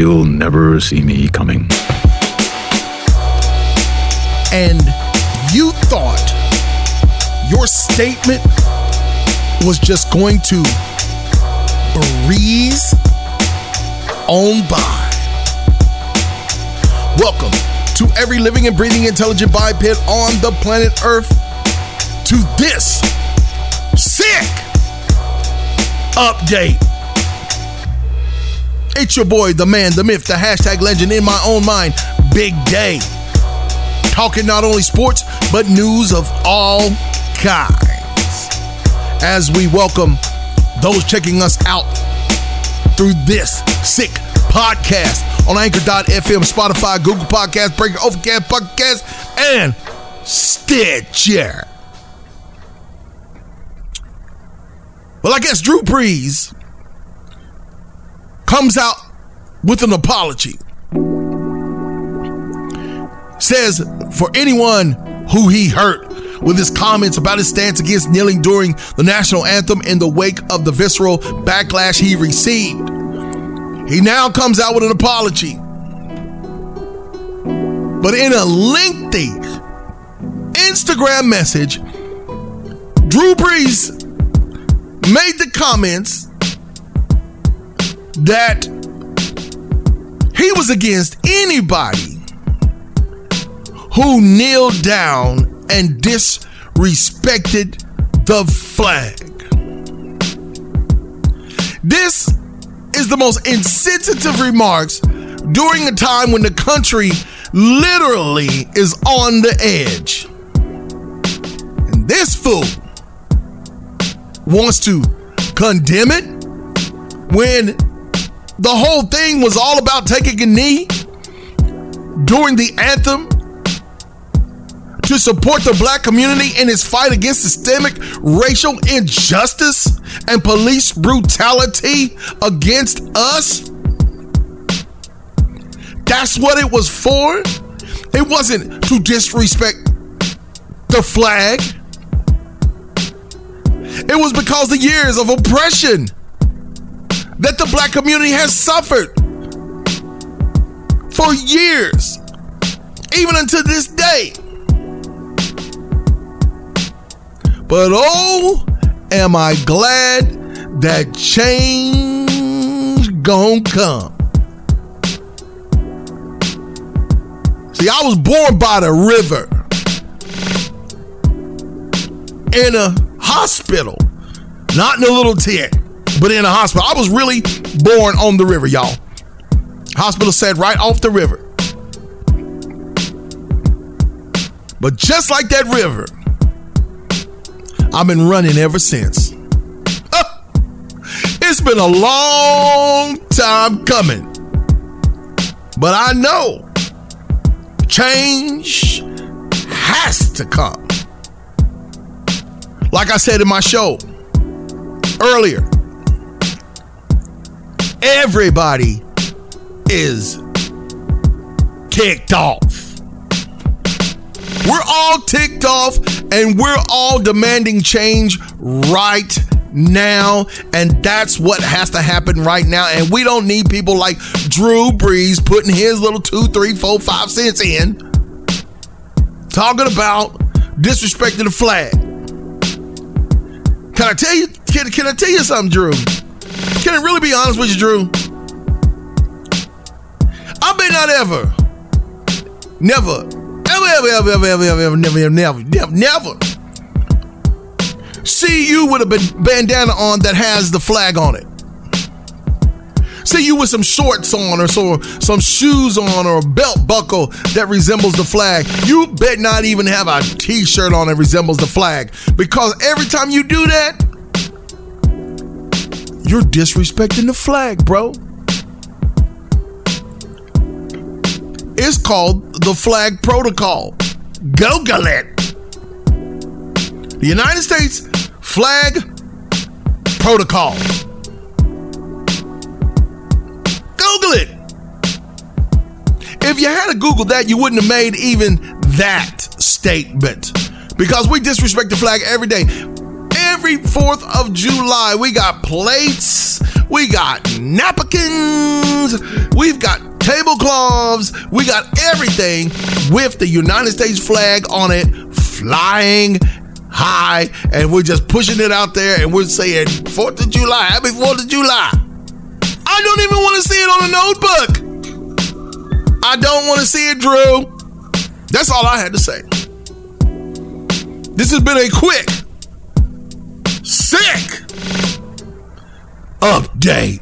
You'll never see me coming. And you thought your statement was just going to breeze on by. Welcome to every living and breathing intelligent biped on the planet Earth to this SIC update. It's your boy, the man, the myth, the hashtag legend in my own mind, Big Day. Talking not only sports, but news of all kinds. As we welcome those checking us out through this SIC podcast on Anchor.fm, Spotify, Google Pocket Casts, Breaker, Overcast, Podcast, and Stitcher. Well, I guess Drew Brees comes out with an apology. Says for anyone who he hurt with his comments about his stance against kneeling during the national anthem in the wake of the visceral backlash he received. He now comes out with an apology. But in a lengthy Instagram message, Drew Brees made the comments that he was against anybody who kneeled down and disrespected the flag. This is the most insensitive remarks during a time when the country literally is on the edge. And this fool wants to condemn it when the whole thing was all about taking a knee during the anthem to support the black community in its fight against systemic racial injustice and police brutality against us? That's what it was for? It wasn't to disrespect the flag. It was because the years of oppression that the black community has suffered for years, even until this day. But oh, am I glad that change gon' come. See, I was born by the river in a hospital, not in a little tent, but in a hospital. I was really born on the river, y'all. Hospital said right off the river. But just like that river, I've been running ever since. It's been a long time coming. But I know change has to come. Like I said in my show earlier, everybody is ticked off. We're all ticked off and we're all demanding change right now. And that's what has to happen right now. And we don't need people like Drew Brees putting his little two, three, four, five cents in, talking about disrespecting the flag. Can I tell you? Can, can I tell you something, Drew? Can I really be honest with you, Drew? I may not ever, never, ever, ever, ever, ever, ever, ever, ever, never, never, never, never see you with a bandana on that has the flag on it. See you with some shorts on or so, some shoes on or a belt buckle that resembles the flag. You bet not even have a t-shirt on that resembles the flag. Because every time you do that, you're disrespecting the flag, bro. It's called the flag protocol. Google it. The United States flag protocol. Google it. If you had to Google that, you wouldn't have made even that statement. Because we disrespect the flag every day. Every 4th of July, we got plates, we got napkins, We've got tablecloths. We got everything with the United States flag on it, flying high, and we're just pushing it out there and we're saying, 4th of July, happy 4th of July. I don't even want to see it on a notebook. I don't want to see it, Drew. That's all I had to say. This has been a quick, sick update.